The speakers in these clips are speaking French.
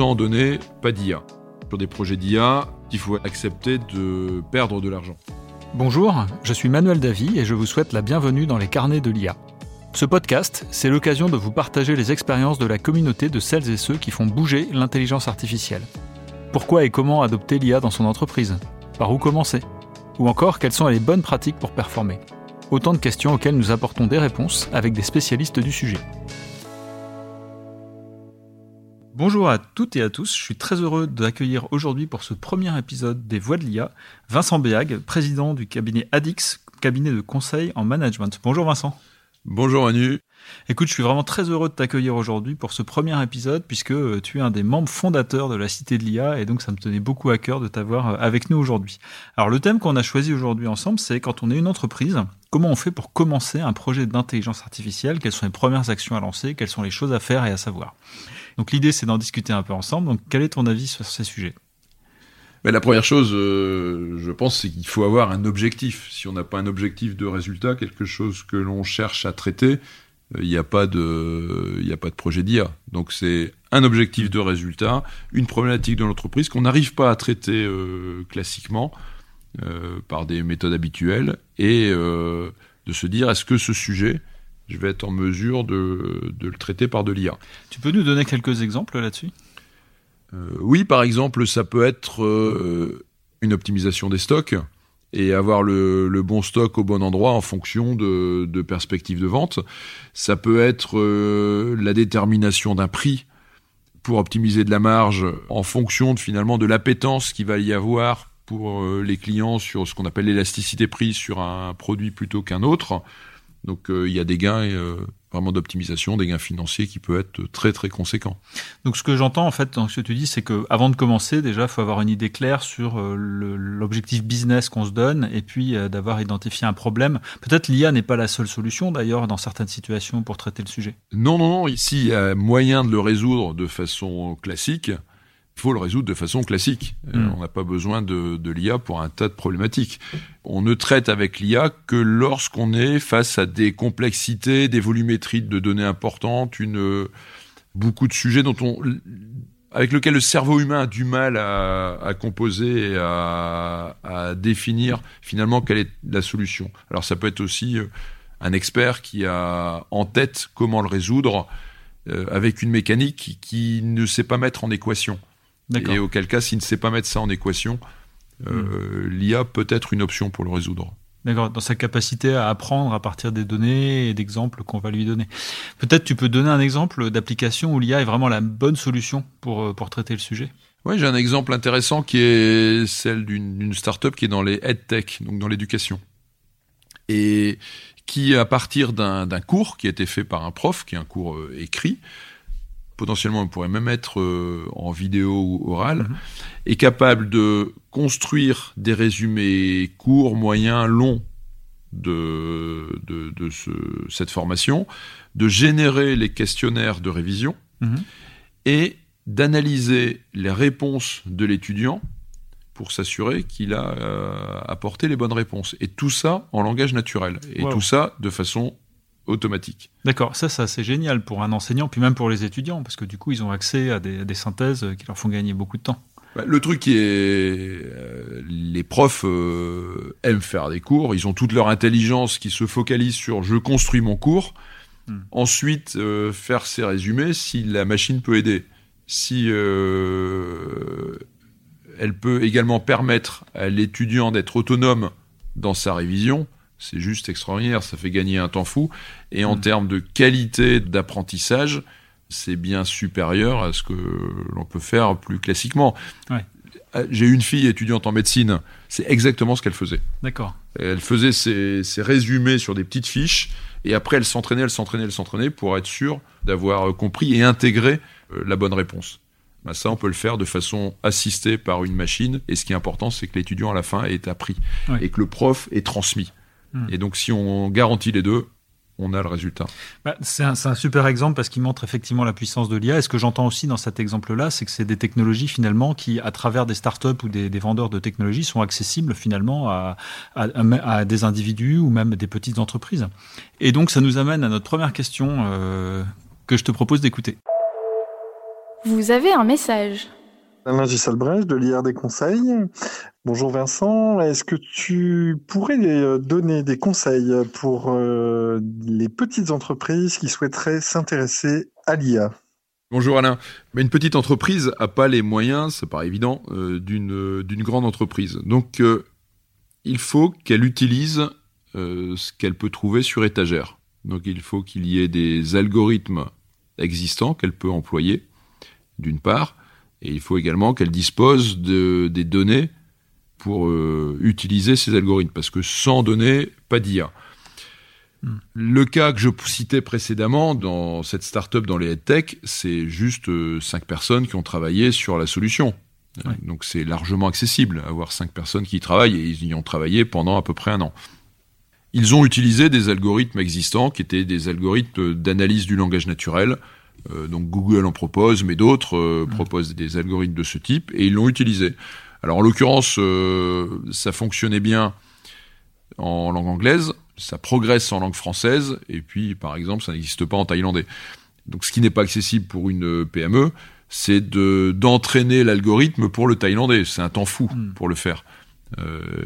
sans pas d'IA. Sur des projets d'IA, il faut accepter de perdre de l'argent. Bonjour, je suis Manuel Davy et je vous souhaite la bienvenue dans les carnets de l'IA. Ce podcast, c'est l'occasion de vous partager les expériences de la communauté de celles et ceux qui font bouger l'intelligence artificielle. Pourquoi et comment adopter l'IA dans son entreprise? Par où commencer? Ou encore, quelles sont les bonnes pratiques pour performer? Autant de questions auxquelles nous apportons des réponses avec des spécialistes du sujet. Bonjour à toutes et à tous, je suis très heureux d'accueillir aujourd'hui pour ce premier épisode des Voix de l'IA Vincent Béag, président du cabinet ADIX, cabinet de conseil en management. Bonjour Vincent. Bonjour Anu. Écoute, je suis vraiment très heureux de t'accueillir aujourd'hui pour ce premier épisode puisque euh, tu es un des membres fondateurs de la Cité de l'IA et donc ça me tenait beaucoup à cœur de t'avoir euh, avec nous aujourd'hui. Alors le thème qu'on a choisi aujourd'hui ensemble, c'est quand on est une entreprise, comment on fait pour commencer un projet d'intelligence artificielle, quelles sont les premières actions à lancer, quelles sont les choses à faire et à savoir? Donc l'idée c'est d'en discuter un peu ensemble. Donc quel est ton avis sur ces sujets? Mais la première chose, euh, je pense, c'est qu'il faut avoir un objectif. Si on n'a pas un objectif de résultat, quelque chose que l'on cherche à traiter, il n'y a pas de, il a pas de projet d'IA. Donc c'est un objectif de résultat, une problématique de l'entreprise qu'on n'arrive pas à traiter euh, classiquement euh, par des méthodes habituelles, et de se dire est-ce que ce sujet, je vais être en mesure de, de le traiter par de l'IA. Tu peux nous donner quelques exemples là-dessus? Euh, oui, par exemple, ça peut être euh, une optimisation des stocks et avoir le, bon stock au bon endroit en fonction de, perspectives de vente. Ça peut être euh, la détermination d'un prix pour optimiser de la marge en fonction de, finalement de l'appétence qu'il va y avoir pour les clients sur ce qu'on appelle l'élasticité prix sur un produit plutôt qu'un autre. Donc il y a des gains vraiment d'optimisation, des gains financiers qui peuvent être très très conséquents. Donc ce que j'entends en fait dans ce que tu dis, c'est que avant de commencer, déjà, il faut avoir une idée claire sur euh, l'objectif business qu'on se donne et puis euh, d'avoir identifié un problème. Peut-être l'IA n'est pas la seule solution d'ailleurs dans certaines situations pour traiter le sujet. Non, non, non. Ici, il y a moyen de le résoudre de façon classique il faut le résoudre de façon classique. Euh, hmm. on n'a pas besoin de, de l'IA pour un tas de problématiques. On ne traite avec l'IA que lorsqu'on est face à des complexités, des volumétries de données importantes, une, beaucoup de sujets dont on, avec lesquels le cerveau humain a du mal à, à composer et à, à, définir finalement quelle est la solution. Alors ça peut être aussi euh, un expert qui a en tête comment le résoudre euh, avec une mécanique qui, qui ne sait pas mettre en équation. Et auquel cas, s'il ne sait pas mettre ça en équation, euh, l'IA peut être une option pour le résoudre. D'accord, dans sa capacité à apprendre à partir des données et d'exemples qu'on va lui donner. Peut-être tu peux donner un exemple d'application où l'IA est vraiment la bonne solution pour, euh, pour traiter le sujet? Oui, j'ai un exemple intéressant qui est celle d'une start-up qui est dans les EdTech, donc dans l'éducation. Et qui, à partir d'un cours qui a été fait par un prof, qui est un cours euh, écrit, potentiellement on pourrait même être euh, en vidéo ou oral, mhm. est capable de construire des résumés courts, moyens, longs de, de, ce, cette formation, de générer les questionnaires de révision mhm. et d'analyser les réponses de l'étudiant pour s'assurer qu'il a euh, apporté les bonnes réponses. Et tout ça en langage naturel. Et tout ça de façon automatique. D'accord, ça, ça c'est génial pour un enseignant, puis même pour les étudiants, parce que du coup, ils ont accès à des, synthèses qui leur font gagner beaucoup de temps. Bah, le truc qui est, euh, les profs euh, aiment faire des cours, ils ont toute leur intelligence qui se focalise sur je construis mon cours, hmm. ensuite euh, faire ses résumés si la machine peut aider, si elle peut également permettre à l'étudiant d'être autonome dans sa révision, c'est juste extraordinaire, ça fait gagner un temps fou. Et en mm. termes de qualité d'apprentissage, c'est bien supérieur à ce que l'on peut faire plus classiquement. Euh, j'ai une fille étudiante en médecine, c'est exactement ce qu'elle faisait. D'accord. Elle faisait ses, résumés sur des petites fiches, et après elle s'entraînait, elle s'entraînait, elle s'entraînait pour être sûre d'avoir compris et intégré euh, la bonne réponse. Ben ça, on peut le faire de façon assistée par une machine, et ce qui est important, c'est que l'étudiant à la fin ait appris, et que le prof ait transmis. Et donc, si on garantit les deux, on a le résultat. Bah, c'est un, super exemple parce qu'il montre effectivement la puissance de l'IA. Et ce que j'entends aussi dans cet exemple-là, c'est que c'est des technologies finalement qui, à travers des startups ou des, vendeurs de technologies, sont accessibles finalement à, à, des individus ou même des petites entreprises. Et donc, ça nous amène à notre première question euh, que je te propose d'écouter. Vous avez un message. Alain Gissalbrèche de l'IR des conseils. Bonjour Vincent, est-ce que tu pourrais euh, donner des conseils pour euh, les petites entreprises qui souhaiteraient s'intéresser à l'IA Bonjour Alain. Une petite entreprise n'a pas les moyens, ça paraît évident, euh, d'une grande entreprise. Donc il faut qu'elle utilise ce qu'elle peut trouver sur étagère. Donc il faut qu'il y ait des algorithmes existants qu'elle peut employer, d'une part, et il faut également qu'elle dispose de, des données pour euh, utiliser ces algorithmes, parce que sans données, pas d'IA. Hmm. Le cas que je citais précédemment dans cette start-up dans les tech, c'est juste euh, cinq personnes qui ont travaillé sur la solution. Donc c'est largement accessible, avoir cinq personnes qui y travaillent, et ils y ont travaillé pendant à peu près un an. Ils ont utilisé des algorithmes existants qui étaient des algorithmes d'analyse du langage naturel, euh, donc Google en propose, mais d'autres euh, proposent des algorithmes de ce type et ils l'ont utilisé. Alors en l'occurrence, euh, ça fonctionnait bien en langue anglaise, ça progresse en langue française et puis par exemple ça n'existe pas en thaïlandais. Donc ce qui n'est pas accessible pour une PME, c'est de d'entraîner l'algorithme pour le thaïlandais. C'est un temps fou mm. pour le faire.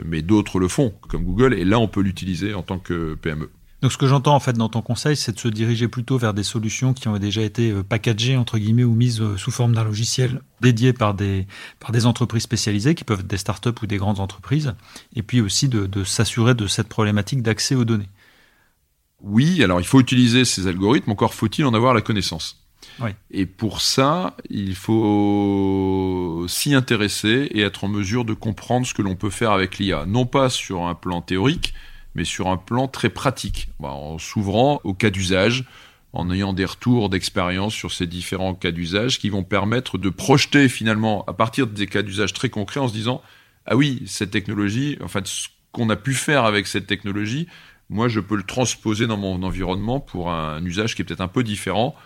mais d'autres le font, comme Google, et là on peut l'utiliser en tant que PME. Donc ce que j'entends en fait dans ton conseil, c'est de se diriger plutôt vers des solutions qui ont déjà été euh, packagées entre guillemets ou mises euh, sous forme d'un logiciel dédié par des par des entreprises spécialisées qui peuvent être des startups ou des grandes entreprises, et puis aussi de, de s'assurer de cette problématique d'accès aux données. Oui, alors il faut utiliser ces algorithmes, encore faut-il en avoir la connaissance. Oui. Et pour ça, il faut s'y intéresser et être en mesure de comprendre ce que l'on peut faire avec l'IA, non pas sur un plan théorique, mais sur un plan très pratique, bah, en s'ouvrant aux cas d'usage, en ayant des retours d'expérience sur ces différents cas d'usage qui vont permettre de projeter finalement à partir des cas d'usage très concrets en se disant ah oui cette technologie, en fait ce qu'on a pu faire avec cette technologie, moi je peux le transposer dans mon environnement pour un usage qui est peut-être un peu différent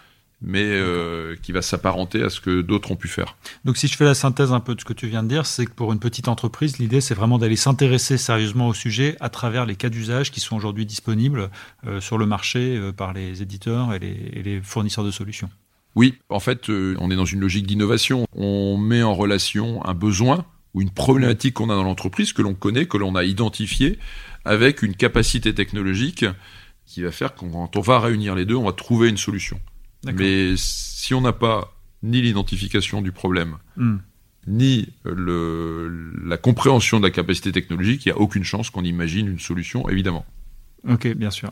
mais euh, qui va s'apparenter à ce que d'autres ont pu faire. Donc si je fais la synthèse un peu de ce que tu viens de dire, c'est que pour une petite entreprise, l'idée c'est vraiment d'aller s'intéresser sérieusement au sujet à travers les cas d'usage qui sont aujourd'hui disponibles euh, sur le marché euh, par les éditeurs et les, et les, fournisseurs de solutions. Oui, en fait, on est dans une logique d'innovation. On met en relation un besoin ou une problématique qu'on a dans l'entreprise, que l'on connaît, que l'on a identifié, avec une capacité technologique qui va faire quand on va réunir les deux, on va trouver une solution. Mais si on n'a pas ni l'identification du problème, hmm. ni le, la compréhension de la capacité technologique, il n'y a aucune chance qu'on imagine une solution, évidemment. Ok, bien sûr.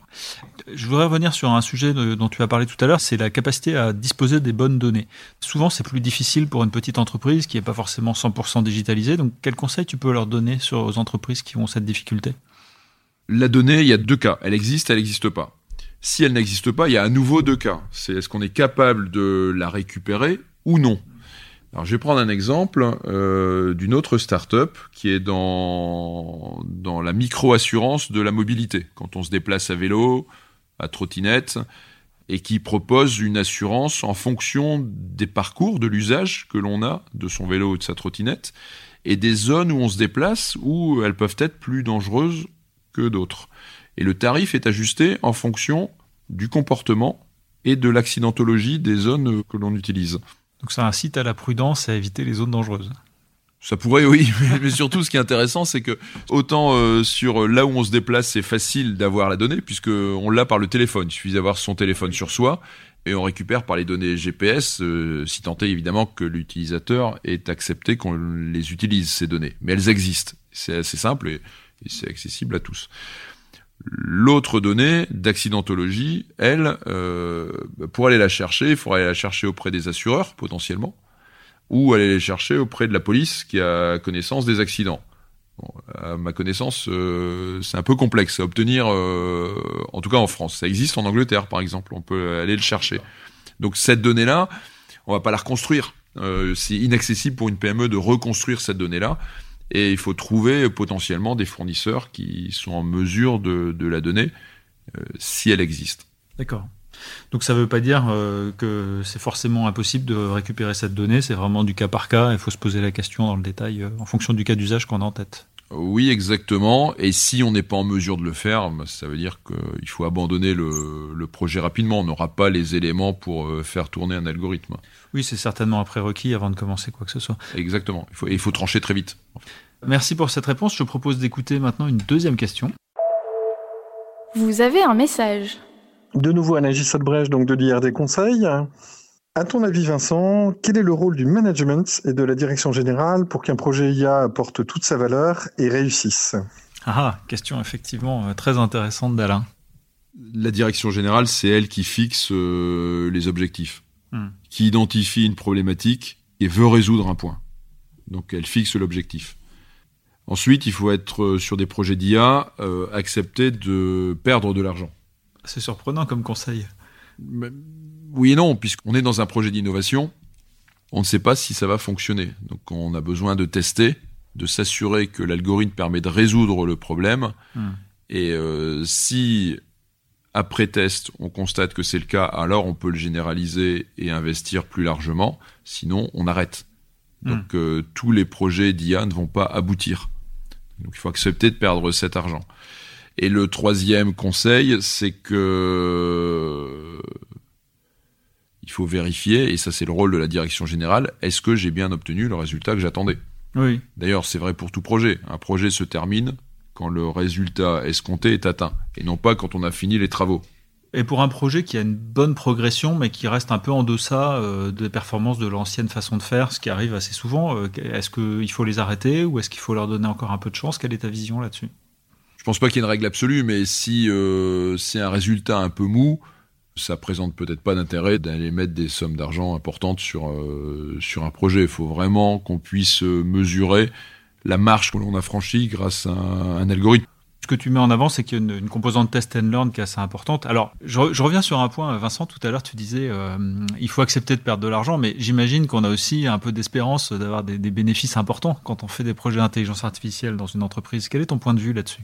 Je voudrais revenir sur un sujet dont tu as parlé tout à l'heure, c'est la capacité à disposer des bonnes données. Souvent, c'est plus difficile pour une petite entreprise qui n'est pas forcément 100% digitalisée. Donc, quels conseils tu peux leur donner sur aux entreprises qui ont cette difficulté? La donnée, il y a deux cas. Elle existe, elle n'existe pas. Si elle n'existe pas, il y a à nouveau deux cas. C'est est-ce qu'on est capable de la récupérer ou non? Je vais prendre un exemple euh, d'une autre start-up qui est dans, dans la micro-assurance de la mobilité, quand on se déplace à vélo, à trottinette, et qui propose une assurance en fonction des parcours, de l'usage que l'on a de son vélo ou de sa trottinette, et des zones où on se déplace où elles peuvent être plus dangereuses que d'autres. Et le tarif est ajusté en fonction du comportement et de l'accidentologie des zones que l'on utilise. Donc ça incite à la prudence et à éviter les zones dangereuses. Ça pourrait, oui, mais surtout ce qui est intéressant, c'est que autant euh, sur là où on se déplace, c'est facile d'avoir la donnée puisque on l'a par le téléphone. Il suffit d'avoir son téléphone sur soi et on récupère par les données GPS, euh, si tant est évidemment que l'utilisateur ait accepté qu'on les utilise ces données. Mais elles existent. C'est assez simple et c'est accessible à tous. L'autre donnée d'accidentologie, elle, euh, pour aller la chercher, il faudrait aller la chercher auprès des assureurs potentiellement, ou aller la chercher auprès de la police qui a connaissance des accidents. à ma connaissance, euh, c'est un peu complexe à obtenir, euh, en tout cas en France. Ça existe en Angleterre, par exemple. On peut aller le chercher. Donc cette donnée-là, on va pas la reconstruire. c'est inaccessible pour une PME de reconstruire cette donnée-là. Et il faut trouver potentiellement des fournisseurs qui sont en mesure de, la donner euh, si elle existe. D'accord. Donc ça ne veut pas dire euh, que c'est forcément impossible de récupérer cette donnée, c'est vraiment du cas par cas, il faut se poser la question dans le détail euh, en fonction du cas d'usage qu'on a en tête. Oui, exactement. Et si on n'est pas en mesure de le faire, bah, ça veut dire qu'il faut abandonner le, projet rapidement. On n'aura pas les éléments pour euh, faire tourner un algorithme. Oui, c'est certainement un prérequis avant de commencer quoi que ce soit. Exactement. Il faut, il faut trancher très vite. Merci pour cette réponse. Je propose d'écouter maintenant une deuxième question. Vous avez un message. De nouveau, Anagis Solbrèche, donc de l'IRD Conseil. À ton avis, Vincent, quel est le rôle du management et de la direction générale pour qu'un projet IA apporte toute sa valeur et réussisse? Ah, question effectivement euh, très intéressante d'Alain. La direction générale, c'est elle qui fixe euh, les objectifs, hmm. qui identifie une problématique et veut résoudre un point. Donc elle fixe l'objectif. Ensuite, il faut être euh, sur des projets d'IA, accepter de perdre de l'argent. C'est surprenant comme conseil. Oui et non, puisqu'on est dans un projet d'innovation, on ne sait pas si ça va fonctionner. Donc on a besoin de tester, de s'assurer que l'algorithme permet de résoudre le problème. Hmm. Et euh, si après test, on constate que c'est le cas, alors on peut le généraliser et investir plus largement. Sinon, on arrête. Hmm. Donc euh, tous les projets d'IA ne vont pas aboutir. Donc il faut accepter de perdre cet argent. Et le troisième conseil, c'est que il faut vérifier, et ça c'est le rôle de la direction générale, est-ce que j'ai bien obtenu le résultat que j'attendais? Oui. D'ailleurs, c'est vrai pour tout projet. Un projet se termine quand le résultat escompté est atteint, et non pas quand on a fini les travaux. Et pour un projet qui a une bonne progression, mais qui reste un peu en deçà euh, des performances de l'ancienne façon de faire, ce qui arrive assez souvent, euh, est-ce qu'il faut les arrêter ou est-ce qu'il faut leur donner encore un peu de chance? Quelle est ta vision là-dessus? Pense pas qu'il y ait une règle absolue, mais si euh, c'est un résultat un peu mou, ça présente peut-être pas d'intérêt d'aller mettre des sommes d'argent importantes sur, euh, sur un projet. Il faut vraiment qu'on puisse mesurer la marche que l'on a franchie grâce à un, algorithme. Ce que tu mets en avant, c'est qu'il y a une, composante test and learn qui est assez importante. Alors, je, reviens sur un point, Vincent, tout à l'heure, tu disais, euh, il faut accepter de perdre de l'argent, mais j'imagine qu'on a aussi un peu d'espérance d'avoir des bénéfices importants quand on fait des projets d'intelligence artificielle dans une entreprise. Quel est ton point de vue là-dessus?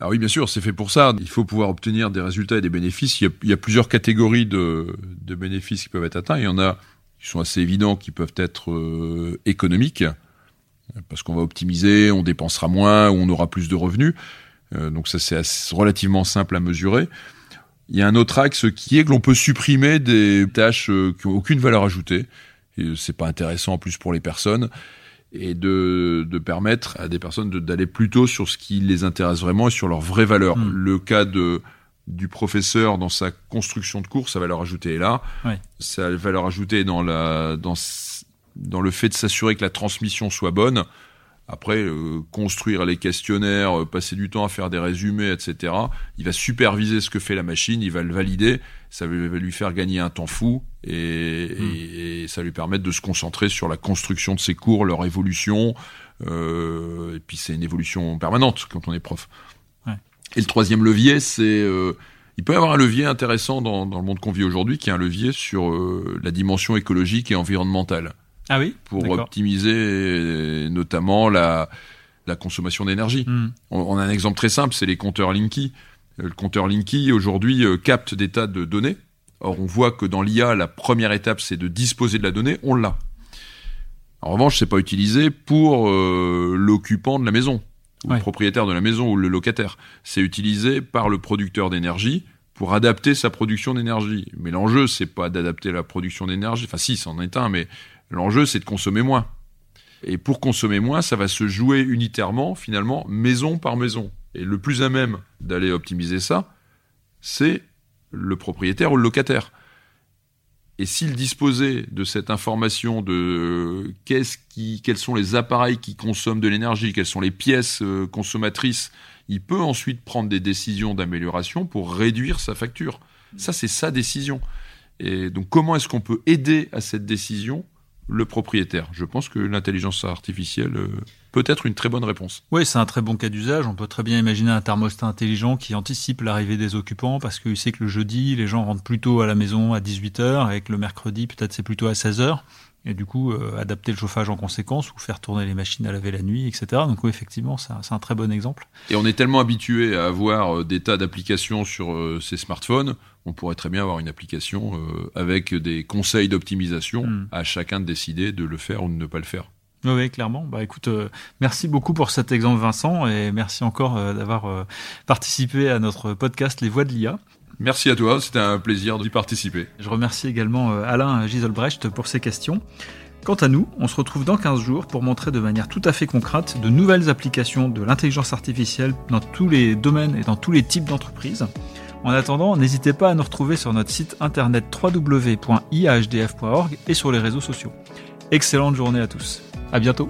Alors oui, bien sûr, c'est fait pour ça. Il faut pouvoir obtenir des résultats et des bénéfices. Il y a, plusieurs catégories de, bénéfices qui peuvent être atteints. Il y en a qui sont assez évidents, qui peuvent être euh, économiques, parce qu'on va optimiser, on dépensera moins, ou on aura plus de revenus. Euh, donc ça, c'est relativement simple à mesurer. Il y a un autre axe qui est que l'on peut supprimer des tâches euh, qui n'ont aucune valeur ajoutée. C'est pas intéressant en plus pour les personnes et de, de, permettre à des personnes d'aller plutôt sur ce qui les intéresse vraiment et sur leurs vraies valeurs. Hmm. Le cas de du professeur dans sa construction de cours, sa valeur ajoutée est là. Sa valeur ajoutée dans la dans dans le fait de s'assurer que la transmission soit bonne. Après, euh, construire les questionnaires, euh, passer du temps à faire des résumés, etc. Il va superviser ce que fait la machine, il va le valider, ça va lui faire gagner un temps fou et, hmm. et, ça lui permettre de se concentrer sur la construction de ses cours, leur évolution. Euh, et puis c'est une évolution permanente quand on est prof. Ouais. Et le troisième levier, c'est euh, il peut y avoir un levier intéressant dans, dans le monde qu'on vit aujourd'hui, qui est un levier sur euh, la dimension écologique et environnementale. Ah oui Pour optimiser notamment la, la consommation d'énergie. Hmm. On, a un exemple très simple, c'est les compteurs Linky. Euh, le compteur Linky, aujourd'hui, euh, capte des tas de données. Or, on voit que dans l'IA, la première étape, c'est de disposer de la donnée. On l'a. En revanche, c'est pas utilisé pour euh, l'occupant de la maison, ou le propriétaire de la maison, ou le locataire. C'est utilisé par le producteur d'énergie pour adapter sa production d'énergie. Mais l'enjeu, c'est pas d'adapter la production d'énergie. Enfin, si, c'en est un, mais L'enjeu, c'est de consommer moins. Et pour consommer moins, ça va se jouer unitairement, finalement, maison par maison. Et le plus à même d'aller optimiser ça, c'est le propriétaire ou le locataire. Et s'il disposait de cette information de qu'est-ce qui, quels sont les appareils qui consomment de l'énergie, quelles sont les pièces euh, consommatrices, il peut ensuite prendre des décisions d'amélioration pour réduire sa facture. Ça, c'est sa décision. Et donc, comment est-ce qu'on peut aider à cette décision le propriétaire. Je pense que l'intelligence artificielle euh, peut être une très bonne réponse. Oui, c'est un très bon cas d'usage. On peut très bien imaginer un thermostat intelligent qui anticipe l'arrivée des occupants parce qu'il sait que le jeudi, les gens rentrent plutôt à la maison à 18h et que le mercredi, peut-être c'est plutôt à 16h et du coup euh, adapter le chauffage en conséquence ou faire tourner les machines à laver la nuit, etc. Donc oui, effectivement, c'est un, très bon exemple. Et on est tellement habitué à avoir euh, des tas d'applications sur euh, ces smartphones, on pourrait très bien avoir une application avec des conseils d'optimisation, hmm. à chacun de décider de le faire ou de ne pas le faire. Oui, clairement. Bah écoute, euh, merci beaucoup pour cet exemple Vincent et merci encore euh, d'avoir euh, participé à notre podcast Les Voix de l'IA. Merci à toi, c'était un plaisir d'y participer. Je remercie également Alain Giselbrecht pour ses questions. Quant à nous, on se retrouve dans 15 jours pour montrer de manière tout à fait concrète de nouvelles applications de l'intelligence artificielle dans tous les domaines et dans tous les types d'entreprises. En attendant, n'hésitez pas à nous retrouver sur notre site internet www.iahdf.org et sur les réseaux sociaux. Excellente journée à tous. À bientôt.